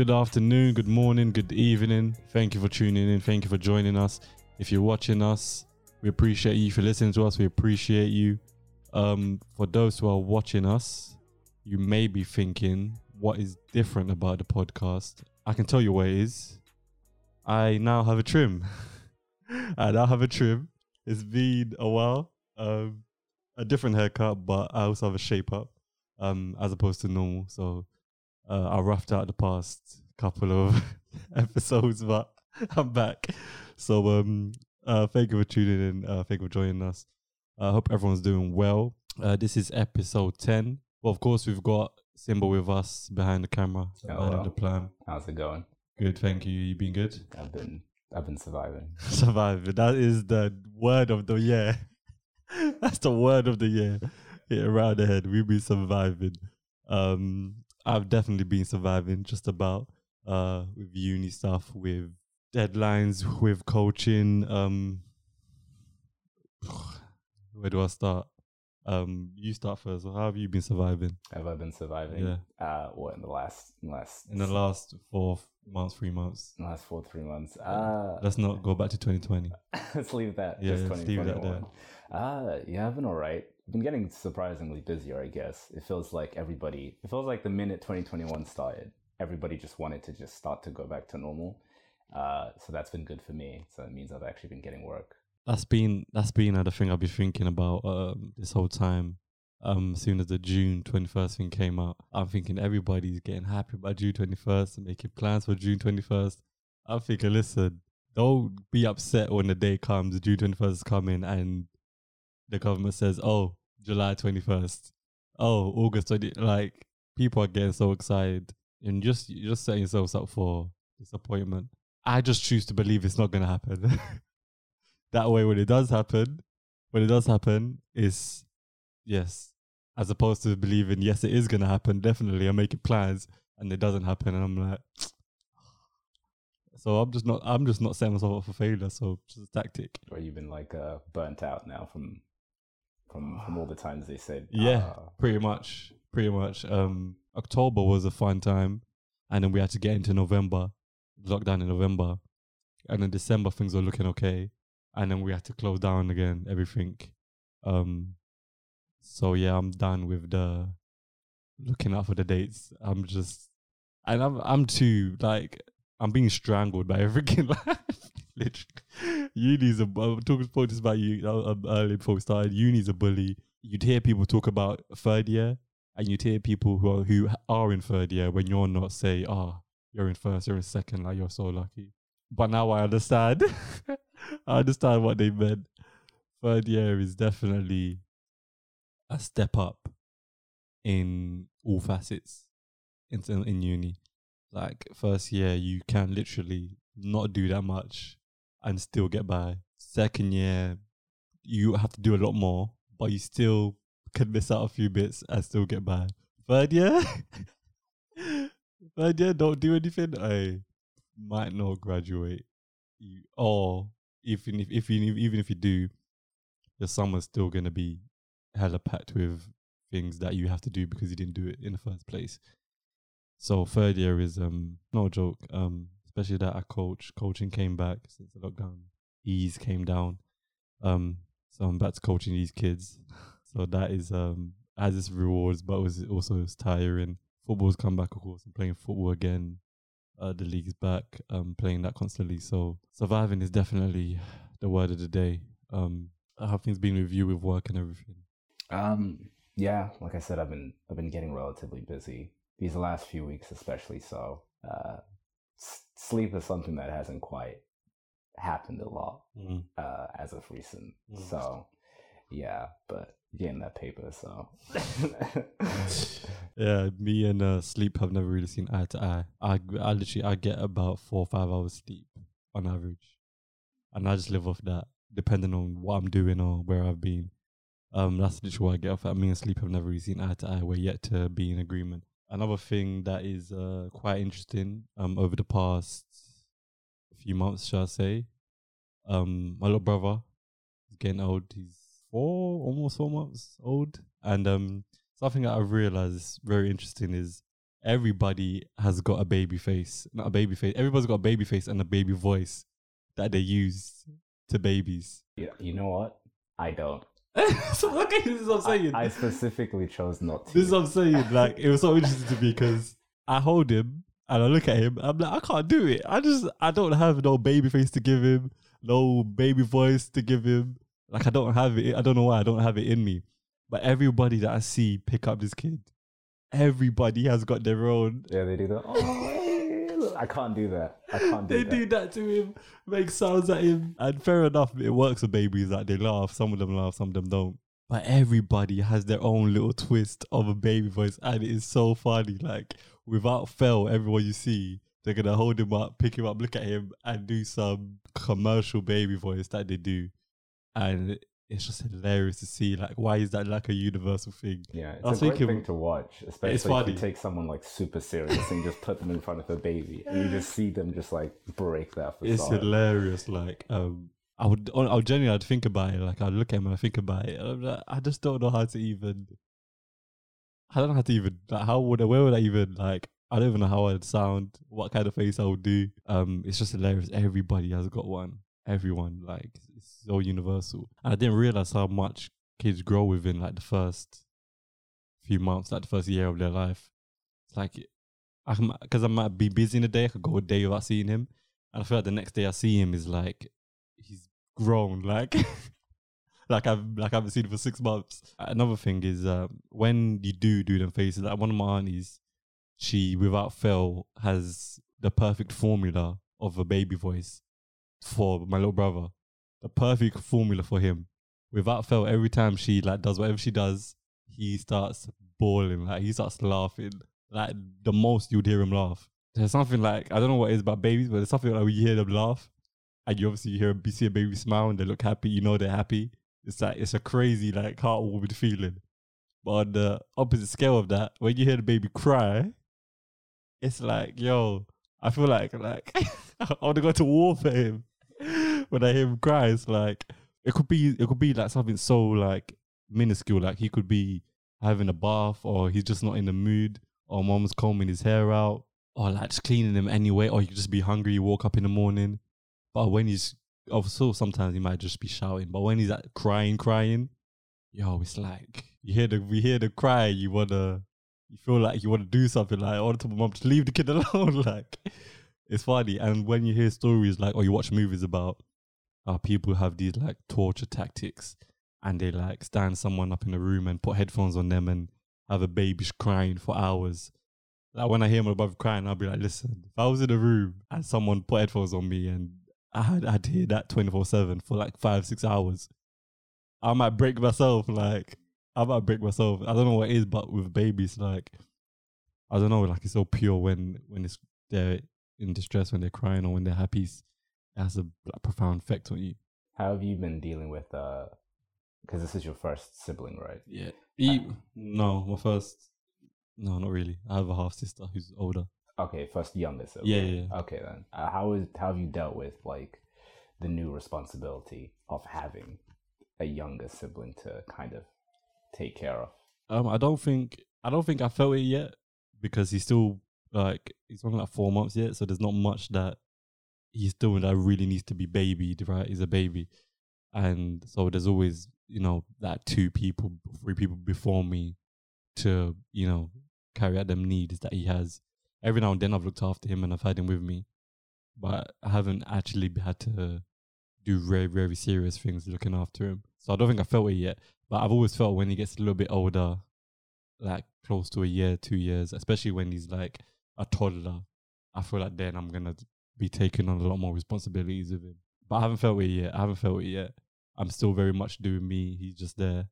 Good afternoon, good morning, good evening. Thank you for tuning in. Thank you for joining us. If you're watching us, we appreciate you. If you're listening to us, we appreciate you. Um, for those who are watching us, you may be thinking, what is different about the podcast? I can tell you what it is. I now have a trim. I now have a trim. It's been a while. Um, a different haircut, but I also have a shape up, um, as opposed to normal. So uh, I roughed out the past couple of episodes, but I'm back. So um, uh, thank you for tuning in. Uh, thank you for joining us. I hope everyone's doing well. Uh, this is episode 10. Well, of course, we've got Simba with us behind the camera, Oh, behind well. the plan. How's it going? Good, thank you. You been good? I've been I've been surviving. Surviving. That is the word of the year. That's the word of the year. Hit around the head. We've been surviving. Um, I've definitely been surviving just about uh with uni stuff, with deadlines, with coaching. Um where do I start? Um you start first. How have you been surviving Have I been surviving? Yeah. Uh what in the last in the last in the last four months, three months? in the last four three months? Uh Let's not go back to twenty twenty. let's leave that. Yeah, just let's leave that 2021. Uh yeah, I've been alright. I've been getting surprisingly busier, I guess. It feels like everybody it feels like the minute twenty twenty one started, everybody just wanted to just start to go back to normal. Uh so that's been good for me. So it means I've actually been getting work. that's been that's been another thing I've been thinking about um, this whole time. Um, as soon as the June twenty first thing came out, I'm thinking everybody's getting happy by June twenty first and making plans for June twenty first. I'm thinking, listen, don't be upset when the day comes, June twenty first is coming, and the government says, "Oh, July twenty first, oh, August twenty." Like people are getting so excited, and just you're just setting yourselves up for disappointment. I just choose to believe it's not gonna happen. that way when it does happen when it does happen is yes as opposed to believing yes it is going to happen definitely i'm making plans and it doesn't happen and i'm like so i'm just not i'm just not setting myself up for failure so just a tactic Or you've been like uh burnt out now from from from all the times they said Yeah. uh, pretty much pretty much. Um october was a fun time and then we had to get into november lockdown in november and in december things were looking okay and then we had to close down again everything. Um so yeah i'm done with the looking out for the dates. I'm just and i'm i'm too like i'm being strangled by everything life literally. Uni's a i'm talking spoke this about you uh, um, earlier before we started. Uni's a bully. You'd hear people talk about third year and you'd hear people who are who are in third year when you're not say oh you're in first you're in second like you're so lucky. But now i understand. I understand what they meant. Third year is definitely a step up in all facets in in uni. Like first year you can literally not do that much and still get by. Second year you have to do a lot more but you still can miss out a few bits and still get by. Third year? Third year don't do anything? I might not graduate. Or even if, if you even if you do the summer's still gonna be hella packed with things that you have to do because you didn't do it in the first place. So third year is um no joke. Um especially that I coach. Coaching came back since the lockdown. Ease came down. Um so I'm back to coaching these kids. So that is um has its rewards but was also it's tiring. Football's come back of course. I'm playing football again. Uh the league's back. Um playing that constantly. So surviving is definitely the word of the day. Um how things been with you with work and everything. Um, yeah, like I said, I've been I've been getting relatively busy these last few weeks, especially. So, uh, s- sleep is something that hasn't quite happened a lot Mm. uh, as of recent. Mm. So, yeah, but getting that paper. So, Yeah, me and uh, sleep have never really seen eye to eye. I, I literally I get about four or five hours sleep on average, and I just live off that, depending on what I'm doing or where I've been. Um, that's literally what I get off. that. Me and sleep have never really seen eye to eye. We're yet to be in agreement. Another thing that is uh quite interesting um over the past few months, shall I say, um, my little brother is getting old. He's four, almost four months old, and um, something that I've realized is very interesting is everybody has got a baby face, not a baby face. Everybody's got a baby face and a baby voice that they use to babies. Yeah, you know what? I don't. so okay, this is what I'm saying. I, I specifically chose not to. this is what I'm saying. Like it was so interesting to me because I hold him and I look at him. I'm like, I can't do it. I just I don't have no baby face to give him, no baby voice to give him. Like I don't have it. I don't know why I don't have it in me. But everybody that I see pick up this kid, everybody has got their own. yeah, they do that. Oh, look, I can't do that. I can't do They that. do that to him, make sounds at him, and fair enough, it works with babies. Like they laugh, some of them laugh, some of them don't. But everybody has their own little twist of a baby voice, and it is so funny. Like without fail, everyone you see, they're gonna hold him up, pick him up, look at him, and do some commercial baby voice that they do, and it's just hilarious to see. Like, why is that like a universal thing? Yeah, it's I a great thinking- thing to watch, especially if funny. you take someone like super serious and just put them in front of a baby, and you just see them just like break that Facade. It's hilarious. Like, um, I would, I would genuinely, I'd think about it. Like, I'd look at him and I think about it. And I'm like, I just don't know how to even. I don't know how to even. Like, how would I? Where would I even like? I don't even know how I'd sound. What kind of face I would do. Um, it's just hilarious. Everybody has got one. Everyone like it's so universal. And I didn't realize how much kids grow within like the first few months, like the first year of their life. It's like I because I might be busy in a day. I could go a day without seeing him, and I feel like the next day I see him is like he's grown, like like I've like I haven't seen him for six months. Another thing is um, when you do do them faces. Like one of my aunties, she without fail has the perfect formula of a baby voice for my little brother. The perfect formula for him. Without fail, every time she like does whatever she does, he starts bawling. Like he starts laughing. Like the most you'd hear him laugh. There's something like I don't know what it is about babies, but there's something like when you hear them laugh, and you obviously hear you see a baby smile and they look happy. You know they're happy. It's like it's a crazy like heartwarming feeling. But on the opposite scale of that, when you hear the baby cry, it's like yo, I feel like like I want to go to war for him. When I hear him cry, it's like it could be it could be like something so like minuscule. Like he could be having a bath, or he's just not in the mood, or mom's combing his hair out, or like just cleaning him anyway, or he could just be hungry. You woke up in the morning, but when he's oh, also sometimes he might just be shouting, but when he's like crying, crying, yo, it's like you hear the we hear the cry, you wanna you feel like you want to do something like I want to mom to leave the kid alone. like it's funny. And when you hear stories like or you watch movies about how people have these like torture tactics and they like stand someone up in a room and put headphones on them and have a baby crying for hours. Like when I hear my brother crying, I'll be like, listen, if I was in a room and someone put headphones on me and I had I'd hear that twenty four seven for like five, six hours, I might break myself. Like I might break myself. I don't know what it is, but with babies, like I don't know, like it's so pure when when it's they're in distress, when they're crying, or when they're happy. It's- It has a like, profound effect on you. How have you been dealing with? uh Because this is your first sibling, right? Yeah. no, my first. No, not really. I have a half sister who's older. Okay, first youngest. sibling. Yeah, yeah, yeah. Okay, then uh, how is how have you dealt with like the new responsibility of having a younger sibling to kind of take care of? Um, I don't think I don't think I felt it yet because he's still like he's only like four months yet, so there's not much that he's doing that really needs to be babied. Right, he's a baby, and so there's always you know that two people, three people before me to you know carry out them needs that he has. Every now and then I've looked after him and I've had him with me, but I haven't actually had to do very very serious things looking after him. So I don't think I felt it yet. But I've always felt when he gets a little bit older, like close to a year, two years, especially when he's like a toddler, I feel like then I'm gonna be taking on a lot more responsibilities with him. But I haven't felt it yet. I haven't felt it yet. I'm still very much doing me. He's just there.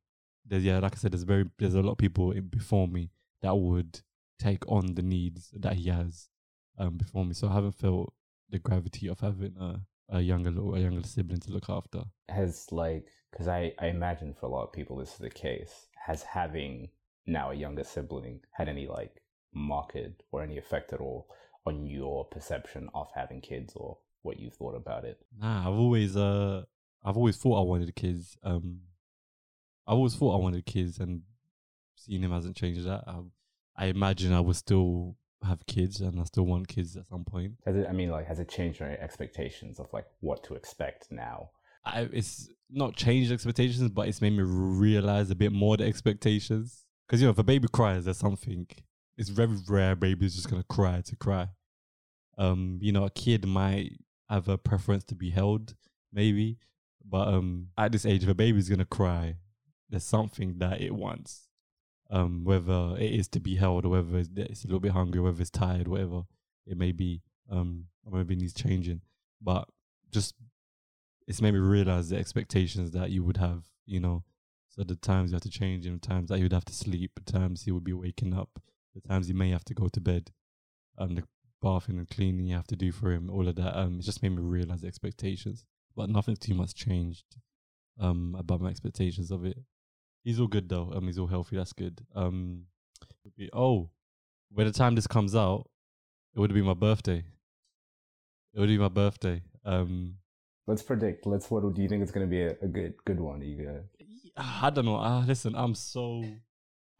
There's yeah, like I said, there's very there's a lot of people before me that would take on the needs that he has um before me. So I haven't felt the gravity of having a a younger a younger sibling to look after. Has like because I I imagine for a lot of people this is the case. Has having now a younger sibling had any like market or any effect at all on your perception of having kids or what you thought about it? Nah, I've always uh I've always thought I wanted kids. Um I've always thought I wanted kids and seeing him hasn't changed that. I, I imagine I would still have kids and I still want kids at some point. Has it? I mean, like, has it changed your expectations of like what to expect now? I, it's not changed expectations, but it's made me realize a bit more the expectations. Because you know, if a baby cries, there's something. It's very rare baby's just gonna cry to cry. Um, you know, a kid might have a preference to be held, maybe, but um, at this age, if a baby's gonna cry, there's something that it wants. Um, whether it is to be held, or whether it's, a little bit hungry, whether it's tired, whatever it may be. Um, or maybe needs changing, but just it's made me realize the expectations that you would have, you know. So the times you have to change him, times that you would have to sleep, the times he would be waking up, the times he may have to go to bed, um, the bathing and cleaning you have to do for him, all of that. Um, it just made me realize the expectations, but nothing too much changed, um, about my expectations of it. He's all good though. Um, he's all healthy. That's good. Um, oh, by the time this comes out, it would be my birthday. It would be my birthday. Um, Let's predict. Let's. What do you think is going to be a, a good good one? You. I don't know. Uh, listen, I'm so,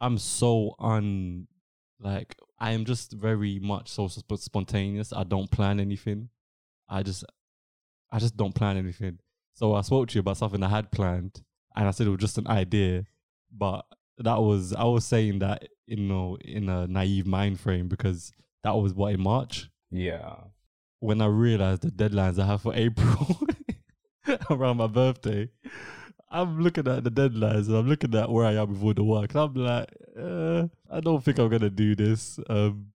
I'm so un, like I am just very much so sp- spontaneous. I don't plan anything. I just, I just don't plan anything. So I spoke to you about something I had planned, and I said it was just an idea, but that was I was saying that you know in a naive mind frame because that was what in March. Yeah. When I realized the deadlines I have for April around my birthday, I'm looking at the deadlines and I'm looking at where I am before the work. And I'm like, uh, I don't think I'm gonna do this. Um,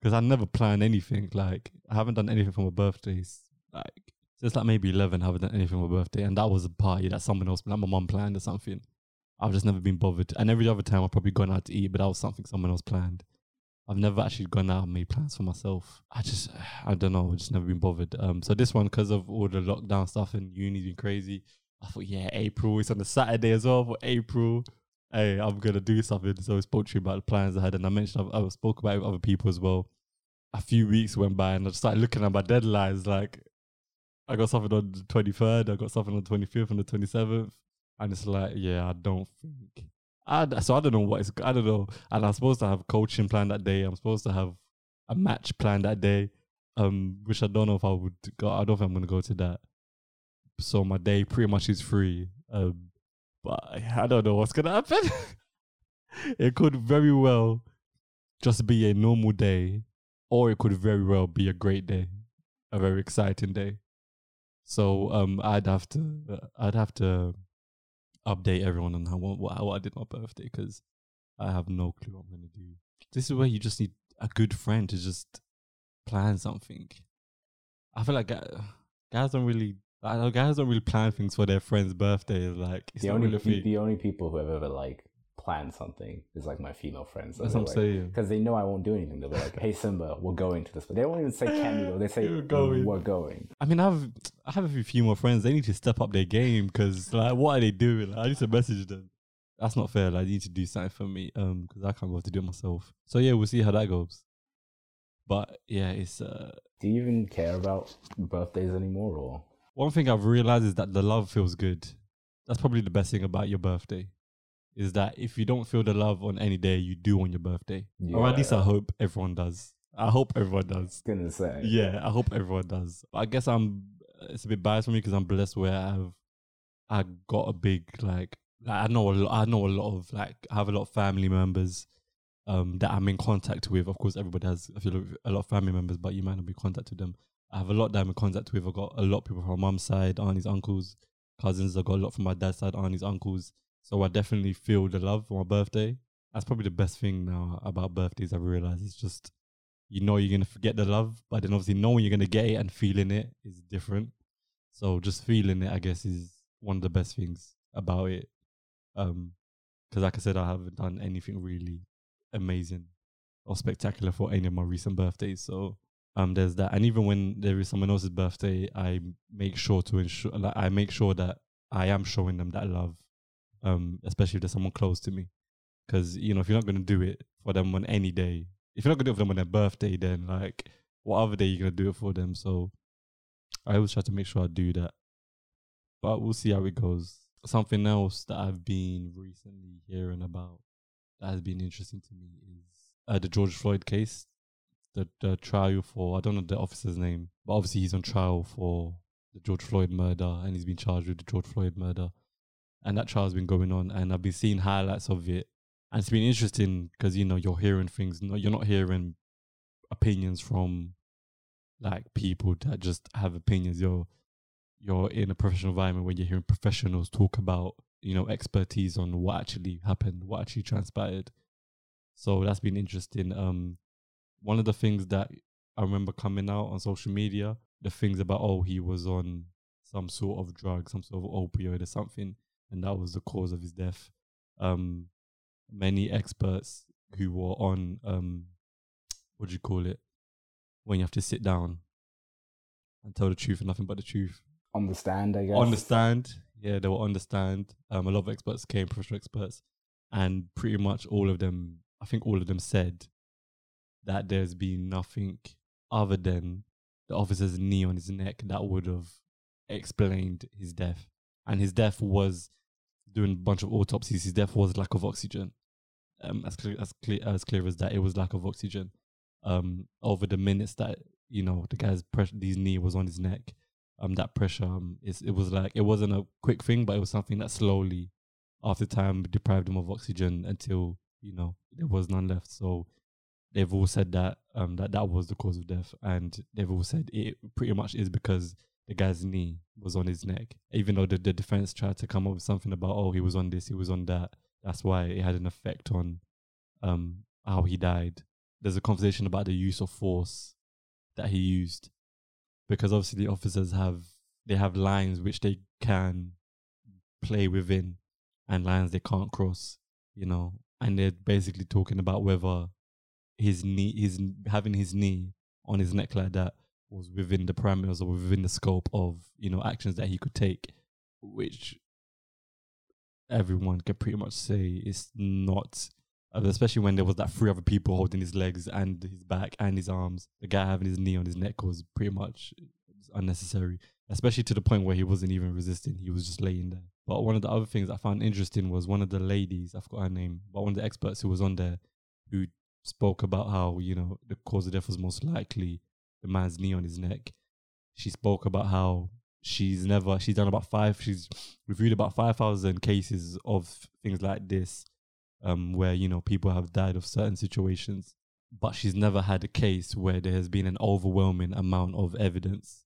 because I never plan anything. Like I haven't done anything for my birthdays. Like since like maybe eleven, I haven't done anything for my birthday, and that was a party that someone else, like my mom planned or something. I've just never been bothered. And every other time I've probably gone out to eat, but that was something someone else planned. I've never actually gone out and made plans for myself. I just, I don't know, I've just never been bothered. Um, so this one, because of all the lockdown stuff and uni's been crazy, I thought, yeah, April, it's on a Saturday as well for April. Hey, I'm gonna do something. So I spoke to you about the plans I had, and I mentioned I, spoke about it with other people as well. A few weeks went by, and I started looking at my deadlines. Like, I got something on the 23rd, I got something on the 25th, and the 27th, and it's like, yeah, I don't think I, so I don't know what it's. I don't know. And I'm supposed to have coaching planned that day. I'm supposed to have a match planned that day. Um, which I don't know if I would go. I don't think I'm gonna go to that. So my day pretty much is free. Um, but I don't know what's gonna happen. it could very well just be a normal day, or it could very well be a great day, a very exciting day. So um, I'd have to. I'd have to update everyone on how what, what I did my birthday because I have no clue what I'm gonna do. This is where you just need a good friend to just plan something. I feel like guys don't really. Guys don't really plan things for their friends' birthdays. Like the only really the only people who have ever like planned something is like my female friends. That's what I'm like, saying. Because they know I won't do anything. They'll be like, "Hey Simba, we're going to this," but they won't even say "Can we go?" They say "We're going." We're going. I mean, I have I have a few more friends. They need to step up their game because like, what are they doing? Like, I need to message them. That's not fair. Like, I need to do something for me. Um, because I can't go to do it myself. So yeah, we'll see how that goes. But yeah, it's. uh Do you even care about birthdays anymore, or? One thing I've realized is that the love feels good. That's probably the best thing about your birthday is that if you don't feel the love on any day, you do on your birthday. Yeah. Or at least I hope everyone does. I hope everyone does. Gonna say. Yeah, I hope everyone does. I guess I'm. It's a bit biased for me because I'm blessed where I've. I got a big like. I know a lot. I know a lot of like. I have a lot of family members, um, that I'm in contact with. Of course, everybody has a, few, a lot of family members, but you might not be in contact with them. I have a lot that I'm in contact with. I've got a lot of people from my mum's side, aunties, uncles, cousins. I've got a lot from my dad's side, aunties, uncles. So I definitely feel the love for my birthday. That's probably the best thing now about birthdays. I've realized it's just you know you're gonna forget the love, but then obviously knowing you're gonna get it and feeling it is different. So just feeling it, I guess, is one of the best things about it. Um, because like I said, I haven't done anything really amazing or spectacular for any of my recent birthdays. So um, there's that. And even when there is someone else's birthday, I make sure to ensure, like, I make sure that I am showing them that love um, especially if there's someone close to me. Because you know, if you're not gonna do it for them on any day, if you're not gonna do it for them on their birthday, then like what other day you're gonna do it for them? So I always try to make sure I do that. But we'll see how it goes. Something else that I've been recently hearing about that has been interesting to me is uh, the George Floyd case. The the trial for I don't know the officer's name, but obviously he's on trial for the George Floyd murder, and he's been charged with the George Floyd murder, and that trial's been going on, and I've been seeing highlights of it, and it's been interesting because you know you're hearing things, you're not hearing opinions from like people that just have opinions. You're you're in a professional environment where you're hearing professionals talk about you know expertise on what actually happened, what actually transpired. So that's been interesting. Um, one of the things that I remember coming out on social media, the things about oh he was on some sort of drug, some sort of opioid or something, and that was the cause of his death. Um, many experts who were on um, what do you call it when you have to sit down and tell the truth and nothing but the truth. Understand, I guess. Understand, yeah, they will understand. Um, a lot of experts came, professional experts, and pretty much all of them, I think all of them said that there's been nothing other than the officer's knee on his neck that would have explained his death. And his death was doing a bunch of autopsies. His death was lack of oxygen. Um, as clear as clear as clear as that, it was lack of oxygen. Um, over the minutes that you know the guy's pressure, his knee was on his neck. Um, that pressure, um, it was like it wasn't a quick thing, but it was something that slowly, after time, deprived him of oxygen until you know there was none left. So they've all said that um that that was the cause of death, and they've all said it pretty much is because the guy's knee was on his neck. Even though the, the defense tried to come up with something about oh he was on this, he was on that. That's why it had an effect on um how he died. There's a conversation about the use of force that he used because obviously the officers have they have lines which they can play within and lines they can't cross you know and they're basically talking about whether his knee his having his knee on his neck like that was within the parameters or within the scope of you know actions that he could take which everyone can pretty much say is not uh, especially when there was that three other people holding his legs and his back and his arms. The guy having his knee on his neck was pretty much unnecessary, especially to the point where he wasn't even resisting. He was just laying there. But one of the other things I found interesting was one of the ladies, I forgot her name, but one of the experts who was on there who spoke about how, you know, the cause of death was most likely the man's knee on his neck. She spoke about how she's never, she's done about five, she's reviewed about 5,000 cases of things like this um, where you know people have died of certain situations, but she's never had a case where there has been an overwhelming amount of evidence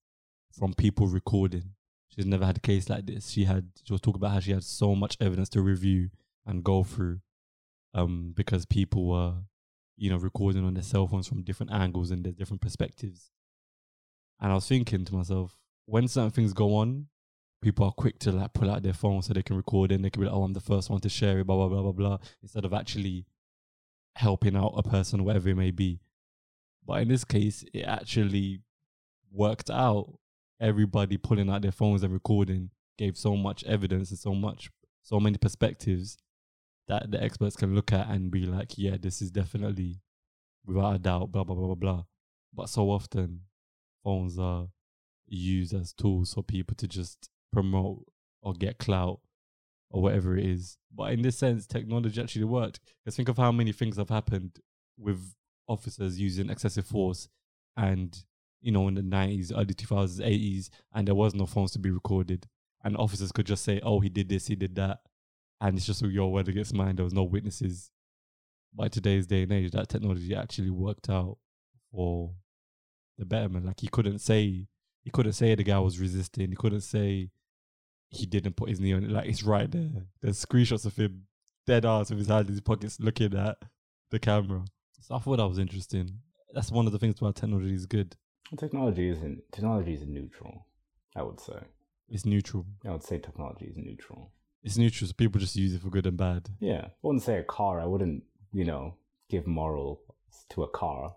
from people recording. She's never had a case like this. She had she was talking about how she had so much evidence to review and go through, um, because people were, you know, recording on their cell phones from different angles and there's different perspectives. And I was thinking to myself, when certain things go on, people are quick to like pull out their phone so they can record it and they can be like, oh, I'm the first one to share it, blah, blah, blah, blah, blah, instead of actually helping out a person, whatever it may be. But in this case, it actually worked out. Everybody pulling out their phones and recording gave so much evidence and so much, so many perspectives that the experts can look at and be like, yeah, this is definitely without a doubt, blah, blah, blah, blah, blah. But so often phones are used as tools for people to just promote or get clout or whatever it is. But in this sense, technology actually worked. Because think of how many things have happened with officers using excessive force and, you know, in the 90s, early 2000s, 80s, and there was no phones to be recorded. And officers could just say, oh, he did this, he did that. And it's just your word against mine. There was no witnesses. By today's day and age, that technology actually worked out for the betterment. Like he couldn't say, he couldn't say the guy was resisting. He couldn't say he didn't put his knee on it. Like it's right there. There's screenshots of him dead ass with his hand in his pockets looking at the camera. So I thought that was interesting. That's one of the things why technology is good. Technology isn't technology is neutral, I would say. It's neutral. I would say technology is neutral. It's neutral, so people just use it for good and bad. Yeah. I wouldn't say a car, I wouldn't, you know, give moral to a car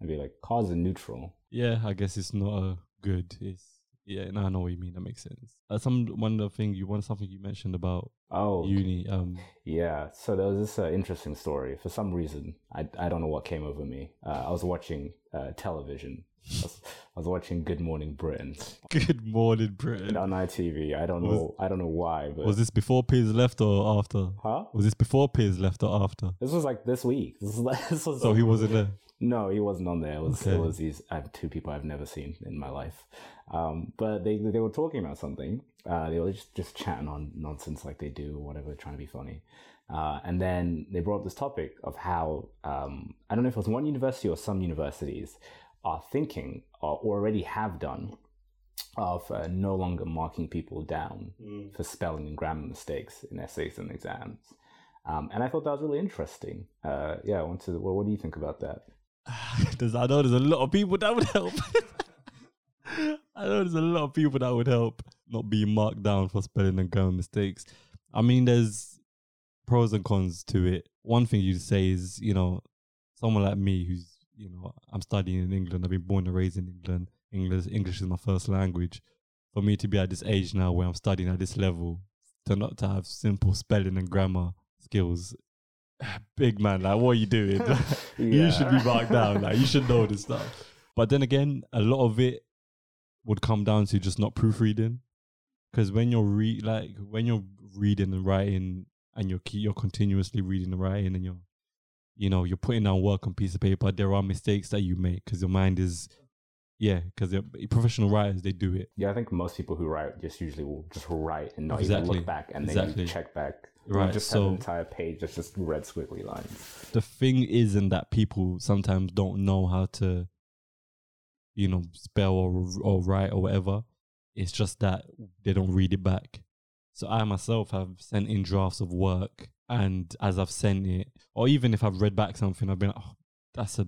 I'd be like, cars are neutral. Yeah, I guess it's not a good. It's yeah, no, I know what you mean. That makes sense. Uh, some one of the thing you want something you mentioned about Oh, uni. Um, yeah. So there was this uh, interesting story. For some reason, I, I don't know what came over me. Uh, I was watching uh, television. I was, I was watching Good Morning Britain Good morning, Britain. on ITV. I don't Was- know. I don't know why, but Was this before Piers left or after? huh? Was this before Piers left or after? This was like this week. This was like this was. So he wasn't there. No, he wasn't on there. It was Okay. it was these have two people I've never seen in my life. Um, but they they were talking about something. Uh, they were just, just chatting on nonsense like they do or whatever, trying to be funny. Uh, and then they brought up this topic of how um, I don't know if it was one university or some universities are thinking or already have done of uh, no longer marking people down for spelling and grammar mistakes in essays and exams. Um, and I thought that was really interesting. Uh, yeah, I want to. Well, what do you think about that? There's, I know there's a lot of people that would help. I know there's a lot of people that would help not being marked down for spelling and grammar mistakes. I mean, there's pros and cons to it. One thing you say is, you know, someone like me who's, you know, I'm studying in England. I've been born and raised in England. English, English is my first language. For me to be at this age now where I'm studying at this level, to not to have simple spelling and grammar skills, big man, like what are you doing? you should be marked down. Like you should know this stuff. But then again, a lot of it would come down to just not proofreading. Because when you're re like when you're reading and writing and you're key, you're continuously reading and writing and you're you know you're putting down work on piece of paper. There are mistakes that you make because your mind is yeah. Because professional writers they do it Yeah, I think most people who write just usually will just write and not even look back, and then Exactly. you check back. Right, You just have so- an entire page that's just red squiggly lines. the thing isn't that people sometimes don't know how to, you know, spell or or write or whatever. It's just that they don't read it back. So I myself have sent in drafts of work, and as I've sent it, or even if I've read back something, I've been like, oh, that's a,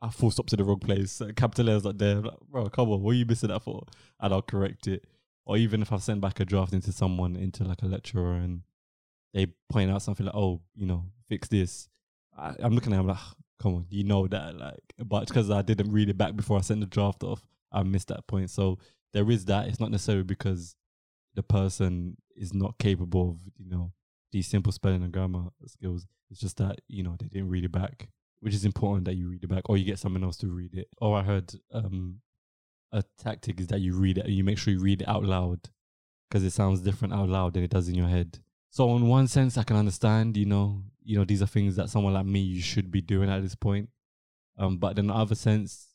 I full stop to the wrong place. Capital letters like there, like, bro, come on, what are you missing that for? And I'll correct it. Or even if I've sent back a draft into someone, into like a lecturer, and they point out something like, oh, you know, fix this. I, I'm looking at him like, "Ah, come on, you know that, like, but because I didn't read it back before I sent the draft off, I missed that point. So there is that. It's not necessarily because the person is not capable of, you know, these simple spelling and grammar skills. It's just that you know they didn't read it back, which is important that you read it back, or you get someone else to read it. Or I heard um, a tactic is that you read it and you make sure you read it out loud because it sounds different out loud than it does in your head. So in one sense, I can understand, you know, you know, these are things that someone like me you should be doing at this point. Um, but in the other sense,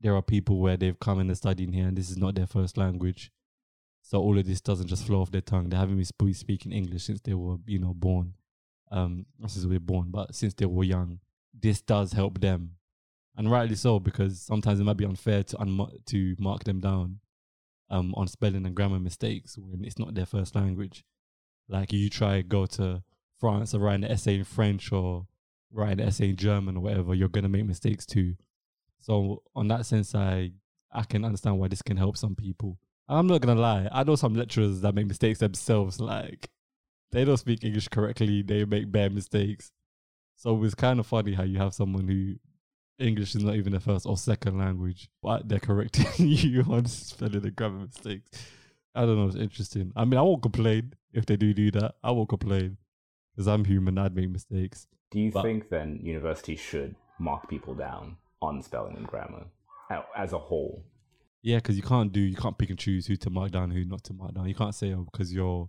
there are people where they've come and they're studying here and this is not their first language. So all of this doesn't just flow off their tongue. They haven't been speaking English since they were, you know, born. Um, since they were born, but since they were young. This does help them, and rightly so because sometimes it might be unfair to to mark them down, um, on spelling and grammar mistakes when it's not their first language. Like you try go to France or write an essay in French or write an essay in German or whatever, you're gonna make mistakes too. So on that sense, I I can understand why this can help some people. I'm not gonna lie, I know some lecturers that make mistakes themselves. Like they don't speak English correctly, they make bad mistakes. So it's kind of funny how you have someone who English is not even their first or second language, but they're correcting you on spelling and grammar mistakes. I don't know. It's interesting. I mean, I won't complain if they do do that. I won't complain because I'm human. I'd make mistakes. Do you But- think then universities should mark people down on spelling and grammar uh, as a whole? Yeah, because you can't do, you can't pick and choose who to mark down, who not to mark down. You can't say, oh, because you're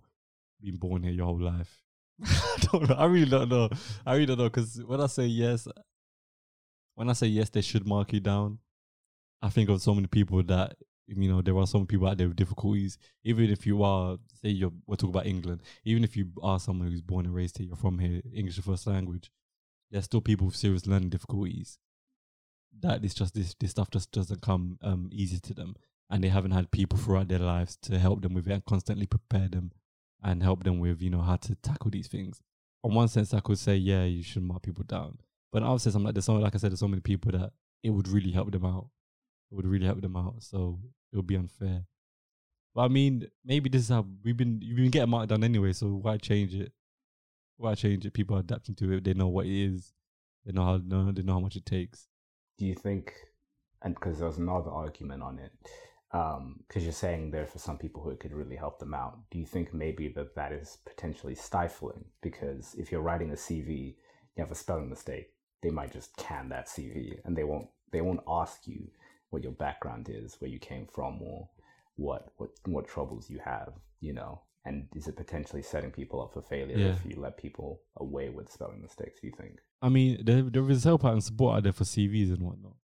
been born here your whole life. I don't know. I really don't know. I really don't know because when I say yes, when I say yes, they should mark you down. I think of so many people that you know there are some people out there with difficulties. Even if you are, say, you're we're talking about England. Even if you are someone who's born and raised here, you're from here, English is first language. There's still people with serious learning difficulties. That it's just this this stuff just doesn't come um easy to them, and they haven't had people throughout their lives to help them with it and constantly prepare them and help them with you know how to tackle these things. On one sense, I could say yeah, you should mark people down, but in other sense, I'm like there's so like I said, there's so many people that it would really help them out. It would really help them out, so it would be unfair. But I mean, maybe this is how we've been you've been getting marked down anyway, so why change it? Why change it? People are adapting to it. They know what it is. They know how they know how much it takes. Do you think, and because there was another argument on it, um, because you're saying there for some people who it could really help them out, do you think maybe that that is potentially stifling? Because if you're writing a CV, you have a spelling mistake, they might just can that CV and they won't they won't ask you what your background is, where you came from, or what what what troubles you have. You know, And is it potentially setting people up for failure Yeah. if you let people away with spelling mistakes? Do you think? I mean, there, there is help out and support out there for CVs and whatnot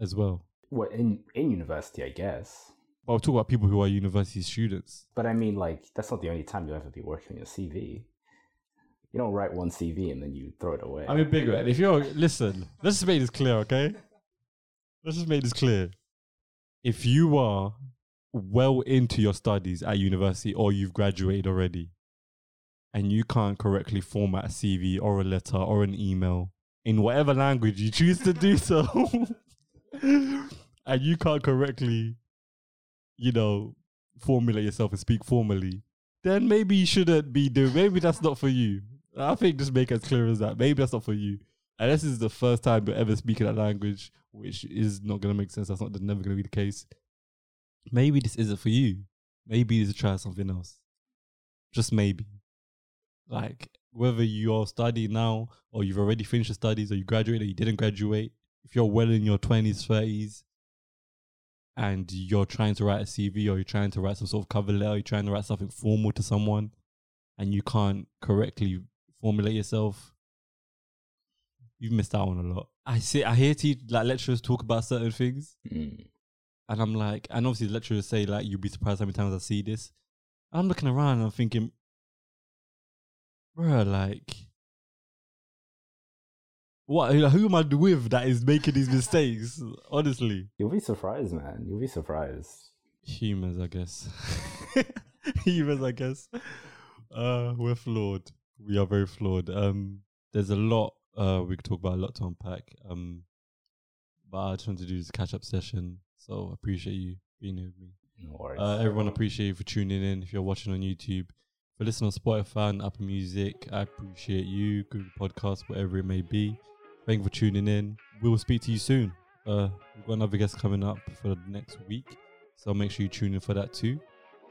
as well. Well, in in university, I guess. But I'll talk about people who are university students. But I mean, like, that's not the only time you'll ever be working on your CV. You don't write one CV and then you throw it away. I mean, big man. If you're listen, let's just make this clear, okay? Let's just make this clear. If you are well into your studies at university or you've graduated already, and you can't correctly format a CV or a letter or an email in whatever language you choose to do so, and you can't correctly, you know, formulate yourself and speak formally, then maybe you shouldn't be doing. Maybe that's not for you. I think just make it as clear as that. Maybe that's not for you. And this is the first time you're ever speaking that language, which is not gonna make sense. That's not never gonna be the case. Maybe this isn't for you. Maybe you should try something else. Just maybe. Like whether you're studying now or you've already finished your studies or you graduated or you didn't graduate, if you're well in your twenties, thirties, and you're trying to write a CV or you're trying to write some sort of cover letter, you're trying to write something formal to someone, and you can't correctly formulate yourself, you've missed out on a lot. I see. I hear te- like lecturers talk about certain things, Mm. And I'm like, and obviously the lecturers say like, you'll be surprised how many times I see this. I'm looking around and I'm thinking, bruh, like, what? Who am I with that is making these mistakes? Honestly, You'll be surprised, man. You'll be surprised. humans, I guess. humans, I guess. Uh, we're flawed. We are very flawed. Um, there's a lot. Uh, we could talk about a lot to unpack. Um, but I just wanted to do this catch up session. So appreciate you being here with me. No worries. Uh, everyone appreciate you for tuning in. If you're watching on YouTube, you're listening on Spotify and Apple Music, I appreciate you. Google Podcast, whatever it may be. Thank you for tuning in. We will speak to you soon. Uh, we've got another guest coming up for the next week, so make sure you tune in for that too.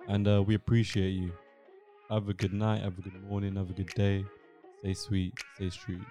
And uh, we appreciate you. Have a good night. Have a good morning. Have a good day. Stay sweet. Stay street.